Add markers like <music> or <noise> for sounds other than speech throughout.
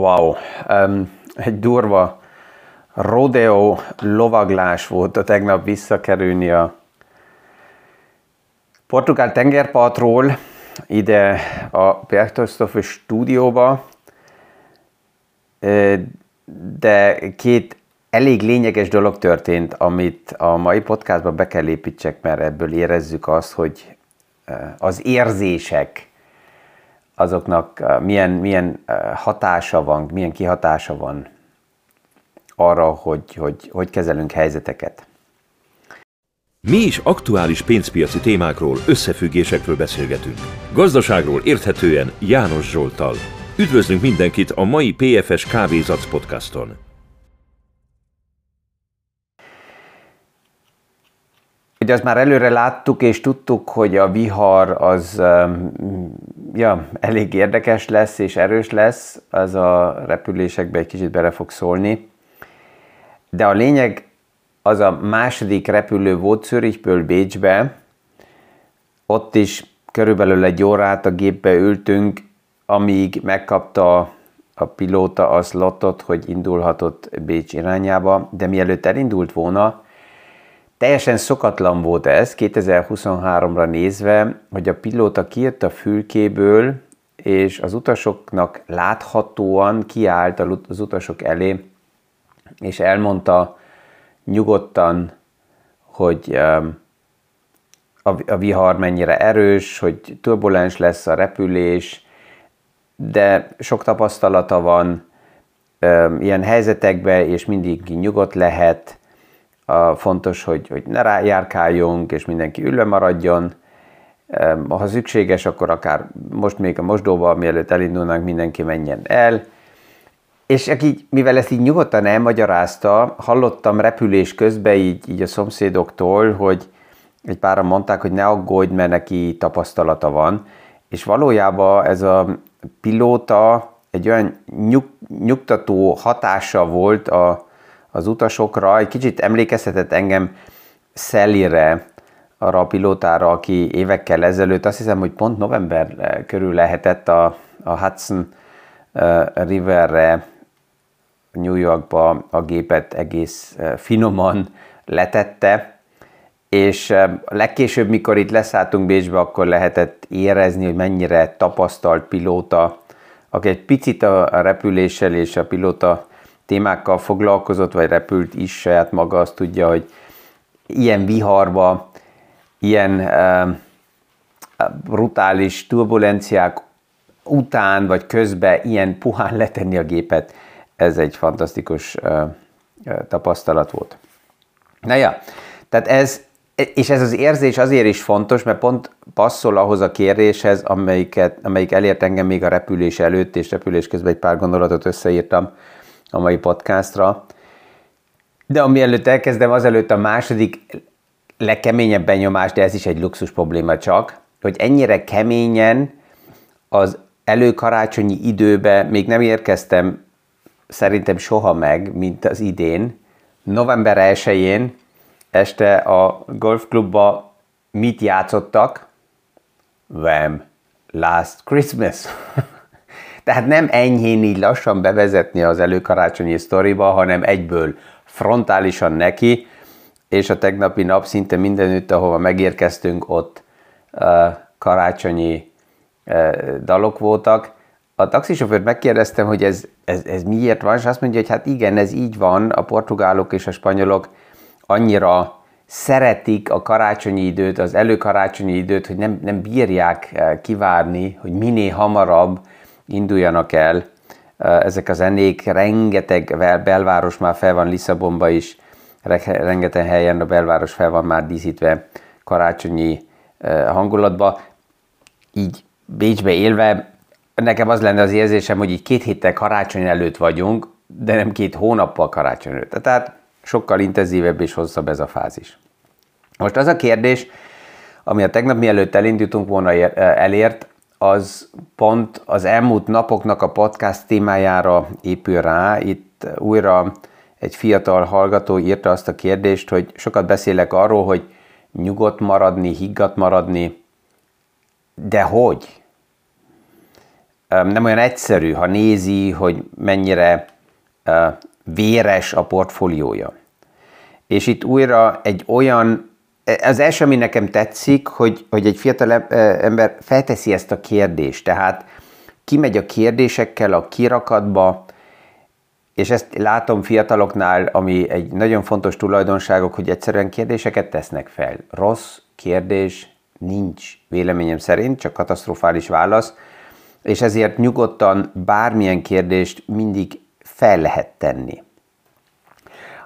Wow, um, egy durva rodeo lovaglás volt a tegnap visszakerülni a portugál tengerpartról ide a Berchtesgaden stúdióba, de két elég lényeges dolog történt, amit a mai podcastban be kell építsek, mert ebből érezzük azt, hogy az érzések azoknak milyen, milyen hatása van, milyen kihatása van arra, hogy, hogy, hogy kezelünk helyzeteket. Mi is aktuális pénzpiaci témákról, összefüggésekről beszélgetünk. Gazdaságról érthetően János Zsoltal. Üdvözlünk mindenkit a mai PFS Kávézac podcaston! Ugye azt már előre láttuk és tudtuk, hogy a vihar az ja, elég érdekes lesz és erős lesz, az a repülésekbe egy kicsit bele fog szólni. De a lényeg az a második repülő volt Zürichből Bécsbe, ott is körülbelül egy órát a gépbe ültünk, amíg megkapta a pilóta a slotot, hogy indulhatott Bécs irányába, de mielőtt elindult volna, Teljesen szokatlan volt ez 2023-ra nézve, hogy a pilóta kijött a fülkéből, és az utasoknak láthatóan kiállt az utasok elé, és elmondta nyugodtan, hogy um, a vihar mennyire erős, hogy turbulens lesz a repülés, de sok tapasztalata van um, ilyen helyzetekben, és mindig nyugodt lehet, fontos, hogy, hogy ne rájárkáljunk, és mindenki ülve maradjon. Ha szükséges, akkor akár most még a mosdóba, mielőtt elindulnánk, mindenki menjen el. És aki, mivel ezt így nyugodtan elmagyarázta, hallottam repülés közben így, így a szomszédoktól, hogy egy páran mondták, hogy ne aggódj, mert neki tapasztalata van. És valójában ez a pilóta egy olyan nyug, nyugtató hatása volt a, az utasokra. Egy kicsit emlékeztetett engem Szellire, arra a pilótára, aki évekkel ezelőtt, azt hiszem, hogy pont november körül lehetett a, a Hudson Riverre New Yorkba a gépet egész finoman letette, és legkésőbb, mikor itt leszálltunk Bécsbe, akkor lehetett érezni, hogy mennyire tapasztalt pilóta, aki egy picit a repüléssel és a pilóta témákkal foglalkozott, vagy repült is saját maga, azt tudja, hogy ilyen viharba, ilyen brutális turbulenciák után vagy közben ilyen puhán letenni a gépet, ez egy fantasztikus tapasztalat volt. Na ja, tehát ez, és ez az érzés azért is fontos, mert pont passzol ahhoz a kéréshez, amelyiket, amelyik elért engem még a repülés előtt, és repülés közben egy pár gondolatot összeírtam, a mai podcastra. De ami előtt elkezdem, azelőtt a második legkeményebb benyomás, de ez is egy luxus probléma csak, hogy ennyire keményen az előkarácsonyi időbe még nem érkeztem szerintem soha meg, mint az idén. November 1-én este a golfklubba mit játszottak? Vem, Last Christmas. <laughs> Tehát nem enyhén így lassan bevezetni az előkarácsonyi sztoriba, hanem egyből frontálisan neki, és a tegnapi nap szinte mindenütt, ahova megérkeztünk, ott uh, karácsonyi uh, dalok voltak. A taxisofőrt megkérdeztem, hogy ez, ez, ez miért van, és azt mondja, hogy hát igen, ez így van, a portugálok és a spanyolok annyira szeretik a karácsonyi időt, az előkarácsonyi időt, hogy nem, nem bírják kivárni, hogy minél hamarabb induljanak el ezek a zenék, rengeteg belváros már fel van Lisszabonba is, rengeteg helyen a belváros fel van már díszítve karácsonyi hangulatba. Így Bécsbe élve nekem az lenne az érzésem, hogy így két héttel karácsony előtt vagyunk, de nem két hónappal karácsony előtt. Tehát sokkal intenzívebb és hosszabb ez a fázis. Most az a kérdés, ami a tegnap mielőtt elindultunk volna elért, az pont az elmúlt napoknak a podcast témájára épül rá. Itt újra egy fiatal hallgató írta azt a kérdést, hogy sokat beszélek arról, hogy nyugodt maradni, higgadt maradni, de hogy? nem olyan egyszerű, ha nézi, hogy mennyire véres a portfóliója. És itt újra egy olyan, az első, ami nekem tetszik, hogy, hogy egy fiatal ember felteszi ezt a kérdést, tehát kimegy a kérdésekkel a kirakatba, és ezt látom fiataloknál, ami egy nagyon fontos tulajdonságok, hogy egyszerűen kérdéseket tesznek fel. Rossz kérdés nincs, véleményem szerint, csak katasztrofális válasz, és ezért nyugodtan bármilyen kérdést mindig fel lehet tenni.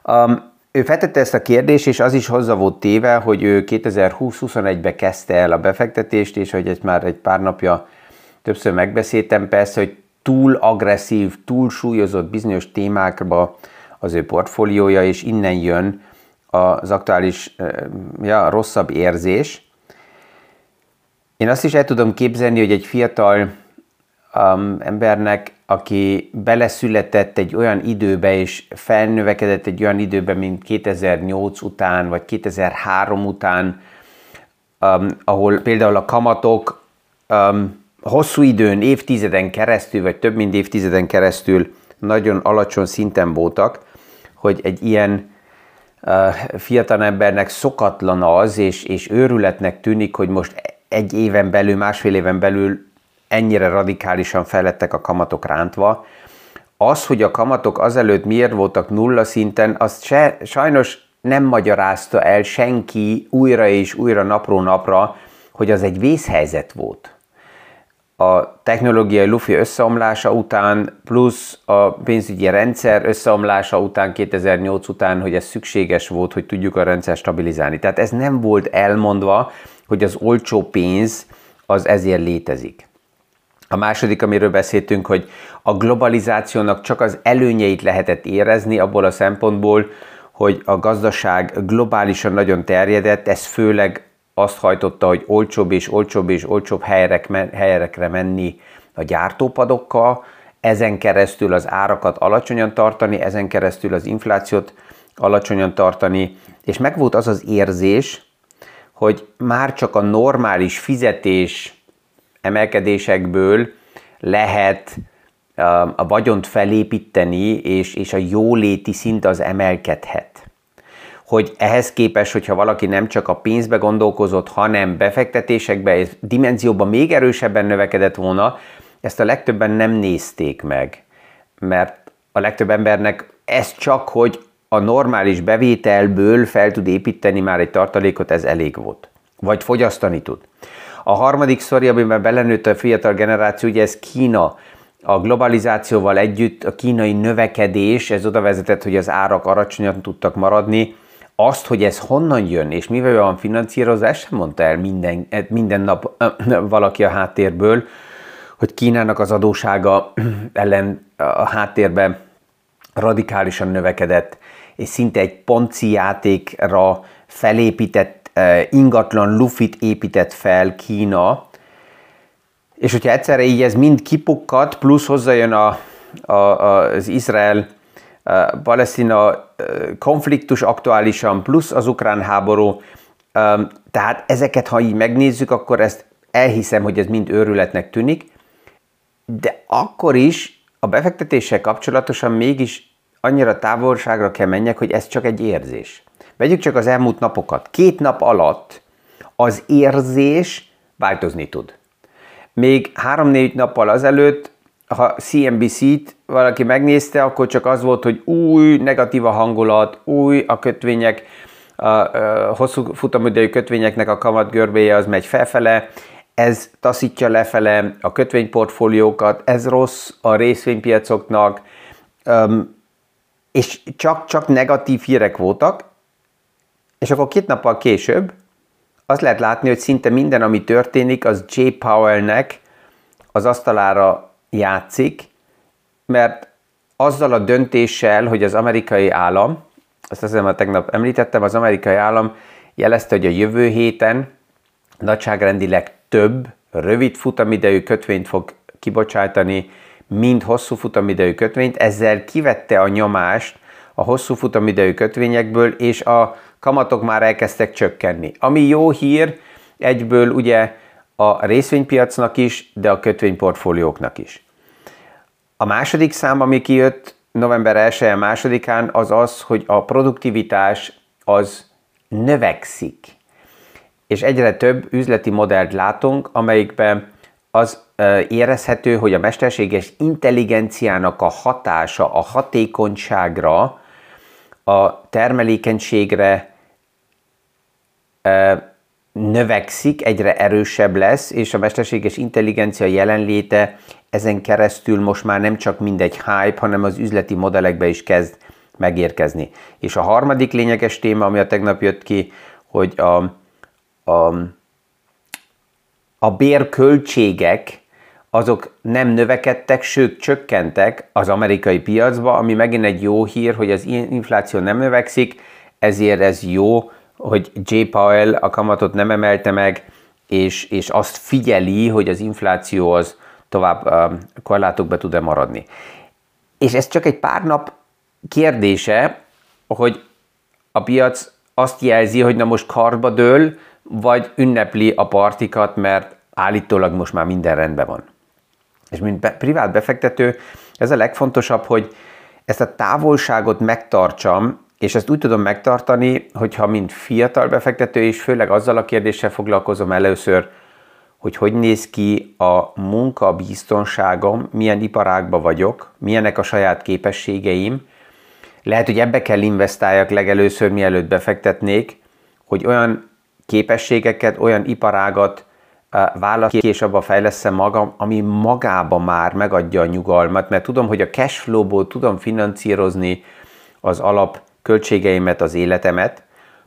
Um, ő feltette ezt a kérdést, és az is hozzá volt téve, hogy ő 2020-21-ben kezdte el a befektetést, és hogy egy már egy pár napja többször megbeszéltem persze, hogy túl agresszív, túl súlyozott bizonyos témákba az ő portfóliója, és innen jön az aktuális ja, rosszabb érzés. Én azt is el tudom képzelni, hogy egy fiatal um, embernek, aki beleszületett egy olyan időbe, és felnövekedett egy olyan időbe, mint 2008 után, vagy 2003 után, um, ahol például a kamatok um, hosszú időn, évtizeden keresztül, vagy több mint évtizeden keresztül nagyon alacsony szinten voltak, hogy egy ilyen uh, fiatal embernek szokatlan az, és, és őrületnek tűnik, hogy most egy éven belül, másfél éven belül ennyire radikálisan felettek a kamatok rántva. Az, hogy a kamatok azelőtt miért voltak nulla szinten, azt se, sajnos nem magyarázta el senki újra és újra napról napra, hogy az egy vészhelyzet volt a technológiai lufi összeomlása után, plusz a pénzügyi rendszer összeomlása után, 2008 után, hogy ez szükséges volt, hogy tudjuk a rendszer stabilizálni. Tehát ez nem volt elmondva, hogy az olcsó pénz az ezért létezik. A második, amiről beszéltünk, hogy a globalizációnak csak az előnyeit lehetett érezni abból a szempontból, hogy a gazdaság globálisan nagyon terjedett, ez főleg azt hajtotta, hogy olcsóbb és olcsóbb és olcsóbb helyekre menni a gyártópadokkal, ezen keresztül az árakat alacsonyan tartani, ezen keresztül az inflációt alacsonyan tartani, és megvolt az az érzés, hogy már csak a normális fizetés emelkedésekből lehet a vagyont felépíteni, és, és a jóléti szint az emelkedhet hogy ehhez képest, hogyha valaki nem csak a pénzbe gondolkozott, hanem befektetésekbe és dimenzióban még erősebben növekedett volna, ezt a legtöbben nem nézték meg. Mert a legtöbb embernek ez csak, hogy a normális bevételből fel tud építeni már egy tartalékot, ez elég volt. Vagy fogyasztani tud. A harmadik szori, amiben belenőtt a fiatal generáció, ugye ez Kína. A globalizációval együtt a kínai növekedés, ez oda vezetett, hogy az árak alacsonyan tudtak maradni, azt, hogy ez honnan jön, és mivel van finanszírozva, ezt sem mondta el minden, minden nap valaki a háttérből, hogy Kínának az adósága ellen a háttérben radikálisan növekedett, és szinte egy ponci játékra felépített ingatlan lufit épített fel Kína, és hogyha egyszerre így ez mind kipukkat, plusz hozzájön a, a, az Izrael Palesztina konfliktus aktuálisan, plusz az ukrán háború. Tehát ezeket, ha így megnézzük, akkor ezt elhiszem, hogy ez mind őrületnek tűnik, de akkor is a befektetéssel kapcsolatosan mégis annyira távolságra kell menjek, hogy ez csak egy érzés. Vegyük csak az elmúlt napokat. Két nap alatt az érzés változni tud. Még három-négy nappal azelőtt ha CNBC-t valaki megnézte, akkor csak az volt, hogy új, negatív a hangulat, új a kötvények, a, a hosszú futamidejű kötvényeknek a kamat görbéje az megy felfele, ez taszítja lefele a kötvényportfóliókat, ez rossz a részvénypiacoknak, és csak, csak negatív hírek voltak, és akkor két nappal később azt lehet látni, hogy szinte minden, ami történik, az J. Powell-nek az asztalára játszik, mert azzal a döntéssel, hogy az amerikai állam, azt hiszem, hogy tegnap említettem, az amerikai állam jelezte, hogy a jövő héten nagyságrendileg több rövid futamidejű kötvényt fog kibocsátani, mint hosszú futamidejű kötvényt, ezzel kivette a nyomást a hosszú futamidejű kötvényekből, és a kamatok már elkezdtek csökkenni. Ami jó hír, egyből ugye a részvénypiacnak is, de a kötvényportfólióknak is. A második szám, ami kijött november 1 másodikán, az az, hogy a produktivitás az növekszik. És egyre több üzleti modellt látunk, amelyikben az érezhető, hogy a mesterséges intelligenciának a hatása a hatékonyságra, a termelékenységre növekszik, egyre erősebb lesz, és a mesterséges intelligencia jelenléte ezen keresztül most már nem csak mindegy hype, hanem az üzleti modellekbe is kezd megérkezni. És a harmadik lényeges téma, ami a tegnap jött ki, hogy a, a, a bérköltségek azok nem növekedtek, sőt csökkentek az amerikai piacba, ami megint egy jó hír, hogy az infláció nem növekszik, ezért ez jó, hogy J. Powell a kamatot nem emelte meg, és, és azt figyeli, hogy az infláció az tovább korlátokba tud-e maradni. És ez csak egy pár nap kérdése, hogy a piac azt jelzi, hogy na most karba dől, vagy ünnepli a partikat, mert állítólag most már minden rendben van. És mint be, privát befektető, ez a legfontosabb, hogy ezt a távolságot megtartsam, és ezt úgy tudom megtartani, hogyha mint fiatal befektető is, főleg azzal a kérdéssel foglalkozom először, hogy hogy néz ki a munkabiztonságom, milyen iparágban vagyok, milyenek a saját képességeim. Lehet, hogy ebbe kell investáljak legelőször, mielőtt befektetnék, hogy olyan képességeket, olyan iparágat válasz ki, és abba fejleszem magam, ami magába már megadja a nyugalmat, mert tudom, hogy a cashflow-ból tudom finanszírozni az alap költségeimet, az életemet,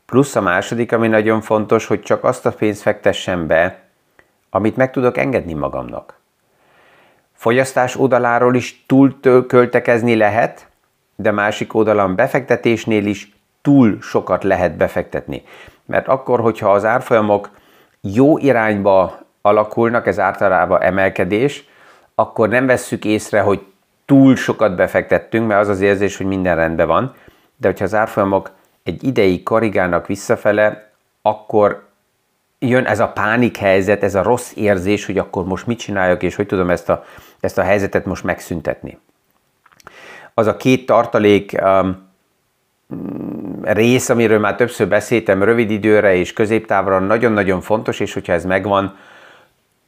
plusz a második, ami nagyon fontos, hogy csak azt a pénzt fektessem be, amit meg tudok engedni magamnak. Fogyasztás oldaláról is túl költekezni lehet, de másik oldalon befektetésnél is túl sokat lehet befektetni. Mert akkor, hogyha az árfolyamok jó irányba alakulnak, ez általában emelkedés, akkor nem vesszük észre, hogy túl sokat befektettünk, mert az az érzés, hogy minden rendben van, de hogyha az árfolyamok egy ideig korrigálnak visszafele, akkor jön ez a pánik helyzet, ez a rossz érzés, hogy akkor most mit csináljak, és hogy tudom ezt a, ezt a helyzetet most megszüntetni. Az a két tartalék um, rész, amiről már többször beszéltem, rövid időre és középtávra nagyon-nagyon fontos, és hogyha ez megvan,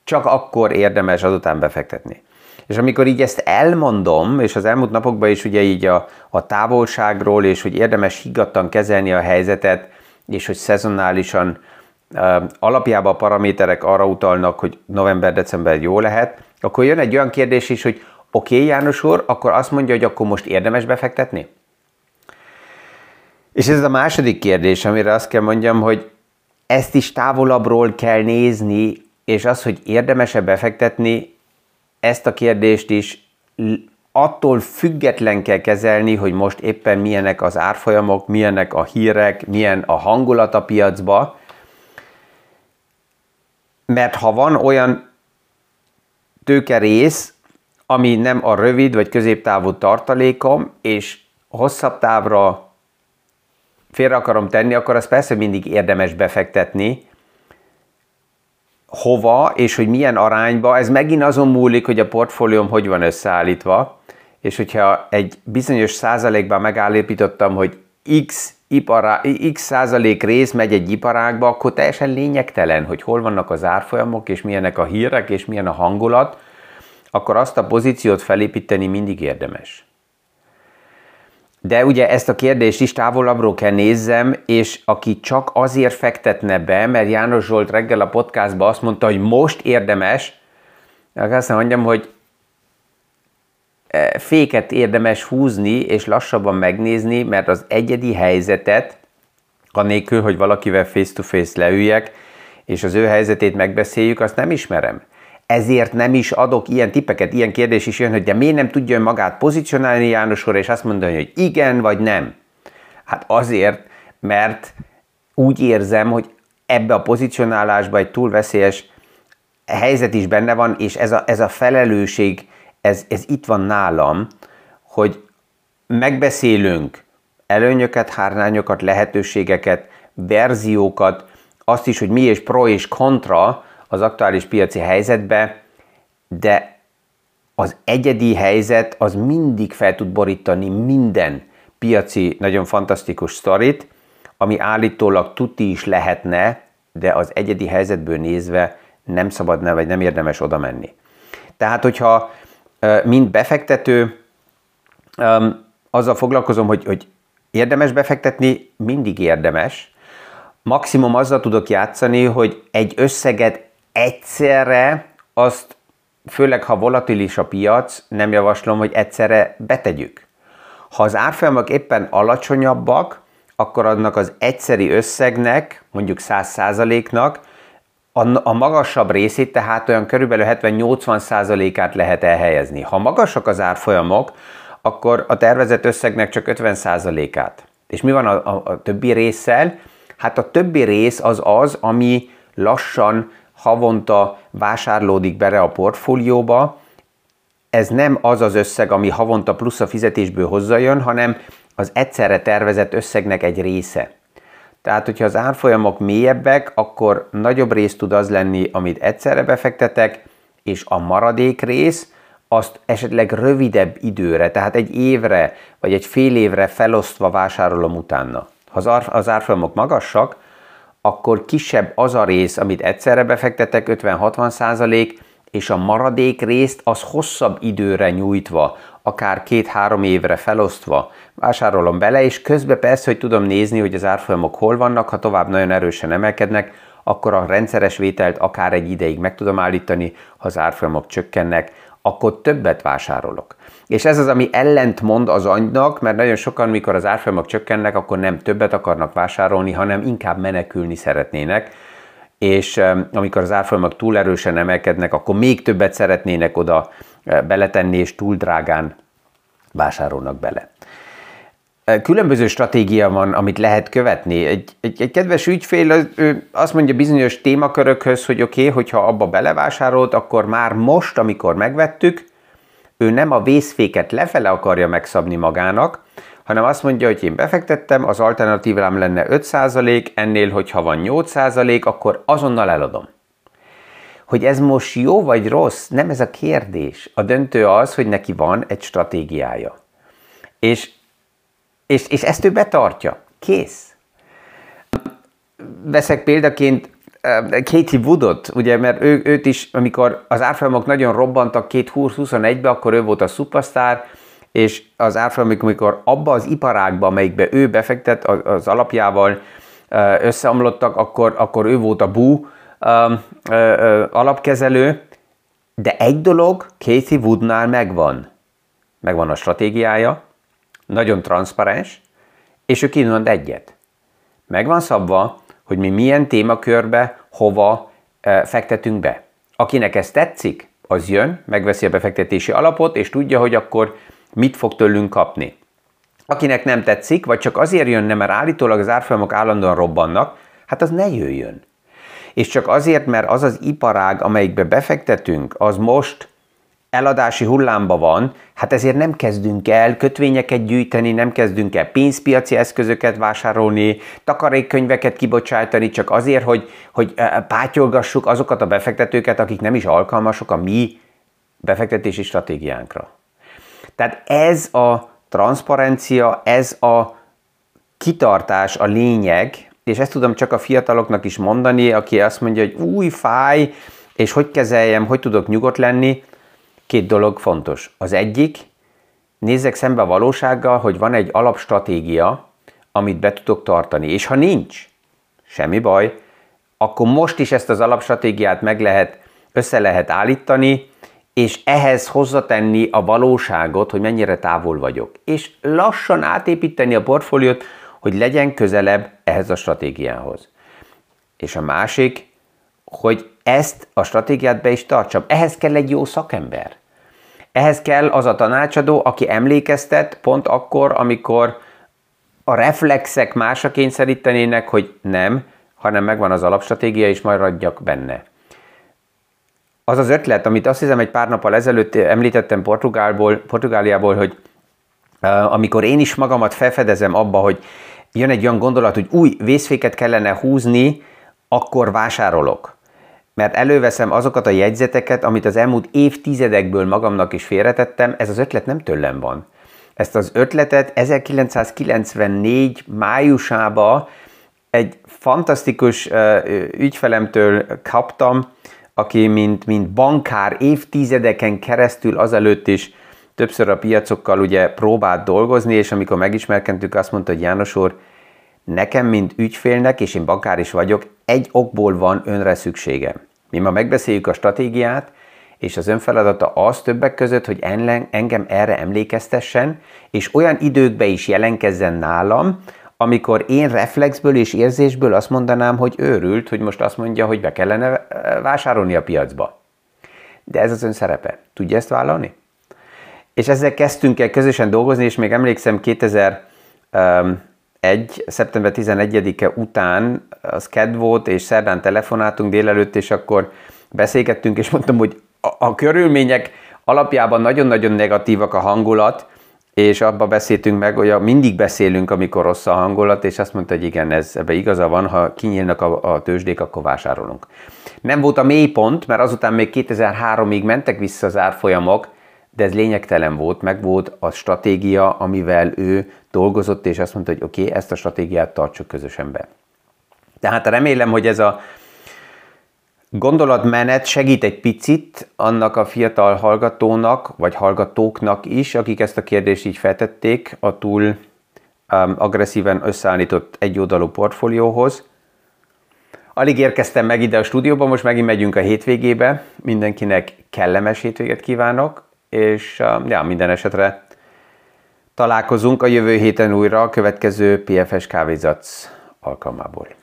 csak akkor érdemes azután befektetni. És amikor így ezt elmondom, és az elmúlt napokban is ugye így a, a távolságról, és hogy érdemes higgadtan kezelni a helyzetet, és hogy szezonálisan uh, alapjában a paraméterek arra utalnak, hogy november-december jó lehet, akkor jön egy olyan kérdés is, hogy oké, okay, János úr, akkor azt mondja, hogy akkor most érdemes befektetni? És ez a második kérdés, amire azt kell mondjam, hogy ezt is távolabbról kell nézni, és az, hogy érdemese befektetni, ezt a kérdést is attól független kell kezelni, hogy most éppen milyenek az árfolyamok, milyenek a hírek, milyen a hangulat a piacba. Mert ha van olyan tőkerész, ami nem a rövid vagy középtávú tartalékom, és hosszabb távra félre akarom tenni, akkor az persze mindig érdemes befektetni, hova és hogy milyen arányba, ez megint azon múlik, hogy a portfólióm hogy van összeállítva, és hogyha egy bizonyos százalékban megállapítottam, hogy x, ipara, x százalék rész megy egy iparágba, akkor teljesen lényegtelen, hogy hol vannak az árfolyamok, és milyenek a hírek, és milyen a hangulat, akkor azt a pozíciót felépíteni mindig érdemes. De ugye ezt a kérdést is távolabbról kell nézzem, és aki csak azért fektetne be, mert János Zsolt reggel a podcastban azt mondta, hogy most érdemes, azt mondjam, hogy e, féket érdemes húzni, és lassabban megnézni, mert az egyedi helyzetet, anélkül, hogy valakivel face-to-face leüljek, és az ő helyzetét megbeszéljük, azt nem ismerem ezért nem is adok ilyen tippeket, ilyen kérdés is jön, hogy de miért nem tudja magát pozícionálni János és azt mondani, hogy igen vagy nem. Hát azért, mert úgy érzem, hogy ebbe a pozicionálásba egy túl veszélyes helyzet is benne van, és ez a, ez a felelősség, ez, ez itt van nálam, hogy megbeszélünk előnyöket, hárnányokat, lehetőségeket, verziókat, azt is, hogy mi és pro és kontra, az aktuális piaci helyzetbe, de az egyedi helyzet az mindig fel tud borítani minden piaci nagyon fantasztikus sztorit, ami állítólag tuti is lehetne, de az egyedi helyzetből nézve nem szabadna, vagy nem érdemes oda menni. Tehát, hogyha mint befektető azzal foglalkozom, hogy, hogy érdemes befektetni, mindig érdemes. Maximum azzal tudok játszani, hogy egy összeget egyszerre, azt főleg ha volatilis a piac, nem javaslom, hogy egyszerre betegyük. Ha az árfolyamok éppen alacsonyabbak, akkor annak az egyszeri összegnek, mondjuk 100%-nak, a, magasabb részét, tehát olyan körülbelül 70-80%-át lehet elhelyezni. Ha magasak az árfolyamok, akkor a tervezett összegnek csak 50%-át. És mi van a, a, a többi résszel? Hát a többi rész az az, ami lassan havonta vásárlódik bele a portfólióba. Ez nem az az összeg, ami havonta plusz a fizetésből hozzájön, hanem az egyszerre tervezett összegnek egy része. Tehát, hogyha az árfolyamok mélyebbek, akkor nagyobb rész tud az lenni, amit egyszerre befektetek, és a maradék rész, azt esetleg rövidebb időre, tehát egy évre vagy egy fél évre felosztva vásárolom utána. Ha az árfolyamok magasak, akkor kisebb az a rész, amit egyszerre befektetek, 50-60 százalék, és a maradék részt az hosszabb időre nyújtva, akár két-három évre felosztva vásárolom bele, és közben persze, hogy tudom nézni, hogy az árfolyamok hol vannak, ha tovább nagyon erősen emelkednek, akkor a rendszeres vételt akár egy ideig meg tudom állítani, ha az árfolyamok csökkennek, akkor többet vásárolok. És ez az, ami ellent mond az anynak, mert nagyon sokan, mikor az árfolyamok csökkennek, akkor nem többet akarnak vásárolni, hanem inkább menekülni szeretnének, és amikor az árfolyamok túl erősen emelkednek, akkor még többet szeretnének oda eh, beletenni, és túl drágán vásárolnak bele. Eh, különböző stratégia van, amit lehet követni. Egy, egy, egy kedves ügyfél ő azt mondja bizonyos témakörökhöz, hogy oké, okay, hogyha abba belevásárolt, akkor már most, amikor megvettük, ő nem a vészféket lefele akarja megszabni magának, hanem azt mondja, hogy én befektettem, az alternatívám lenne 5%, ennél, hogyha van 8%, akkor azonnal eladom. Hogy ez most jó vagy rossz, nem ez a kérdés. A döntő az, hogy neki van egy stratégiája. És, és, és ezt ő betartja. Kész. Veszek példaként Katie Woodot, ugye, mert ő, őt is, amikor az árfolyamok nagyon robbantak 2021-be, akkor ő volt a szupasztár, és az árfolyam, amikor abba az iparágba, amelyikbe ő befektet az alapjával összeomlottak, akkor, akkor ő volt a bú alapkezelő, de egy dolog Casey Woodnál megvan. Megvan a stratégiája, nagyon transzparens, és ő kimond egyet. Megvan szabva, hogy mi milyen témakörbe, hova fektetünk be. Akinek ez tetszik, az jön, megveszi a befektetési alapot, és tudja, hogy akkor mit fog tőlünk kapni. Akinek nem tetszik, vagy csak azért jönne, mert állítólag az árfolyamok állandóan robbannak, hát az ne jöjjön. És csak azért, mert az az iparág, amelyikbe befektetünk, az most eladási hullámba van, hát ezért nem kezdünk el kötvényeket gyűjteni, nem kezdünk el pénzpiaci eszközöket vásárolni, takarékkönyveket kibocsátani, csak azért, hogy, hogy pátyolgassuk azokat a befektetőket, akik nem is alkalmasok a mi befektetési stratégiánkra. Tehát ez a transzparencia, ez a kitartás a lényeg, és ezt tudom csak a fiataloknak is mondani, aki azt mondja, hogy új fáj, és hogy kezeljem, hogy tudok nyugodt lenni. Két dolog fontos. Az egyik, nézzek szembe a valósággal, hogy van egy alapstratégia, amit be tudok tartani. És ha nincs, semmi baj, akkor most is ezt az alapstratégiát meg lehet, össze lehet állítani, és ehhez hozzatenni a valóságot, hogy mennyire távol vagyok. És lassan átépíteni a portfóliót, hogy legyen közelebb ehhez a stratégiához. És a másik, hogy ezt a stratégiát be is tartsam. Ehhez kell egy jó szakember. Ehhez kell az a tanácsadó, aki emlékeztet pont akkor, amikor a reflexek másra kényszerítenének, hogy nem, hanem megvan az alapstratégia, és majd adjak benne az az ötlet, amit azt hiszem egy pár nappal ezelőtt említettem Portugálból, Portugáliából, hogy amikor én is magamat felfedezem abba, hogy jön egy olyan gondolat, hogy új vészféket kellene húzni, akkor vásárolok. Mert előveszem azokat a jegyzeteket, amit az elmúlt évtizedekből magamnak is félretettem, ez az ötlet nem tőlem van. Ezt az ötletet 1994 májusába egy fantasztikus ügyfelemtől kaptam, aki mint, mint bankár évtizedeken keresztül azelőtt is többször a piacokkal ugye próbált dolgozni, és amikor megismerkedtük, azt mondta, hogy János úr, nekem, mint ügyfélnek, és én bankár is vagyok, egy okból van önre szükségem. Mi ma megbeszéljük a stratégiát, és az ön feladata az többek között, hogy engem erre emlékeztessen, és olyan időkbe is jelenkezzen nálam, amikor én reflexből és érzésből azt mondanám, hogy őrült, hogy most azt mondja, hogy be kellene vásárolni a piacba. De ez az ön szerepe. Tudja ezt vállalni? És ezzel kezdtünk el közösen dolgozni, és még emlékszem 2001. szeptember 11-e után az kedv volt, és szerdán telefonáltunk délelőtt, és akkor beszélgettünk, és mondtam, hogy a, a körülmények alapjában nagyon-nagyon negatívak a hangulat, és abba beszéltünk meg, hogy mindig beszélünk, amikor rossz a hangulat, és azt mondta, hogy igen, ez, ebbe igaza van, ha kinyílnak a, a tőzsdék, akkor vásárolunk. Nem volt a mélypont, mert azután még 2003-ig mentek vissza az árfolyamok, de ez lényegtelen volt, meg volt a stratégia, amivel ő dolgozott, és azt mondta, hogy oké, okay, ezt a stratégiát tartsuk közösen be. Tehát remélem, hogy ez a gondolatmenet segít egy picit annak a fiatal hallgatónak, vagy hallgatóknak is, akik ezt a kérdést így feltették a túl um, agresszíven összeállított egyoldalú portfólióhoz. Alig érkeztem meg ide a stúdióba, most megint megyünk a hétvégébe. Mindenkinek kellemes hétvéget kívánok, és um, ja, minden esetre találkozunk a jövő héten újra a következő PFS kávézatsz alkalmából.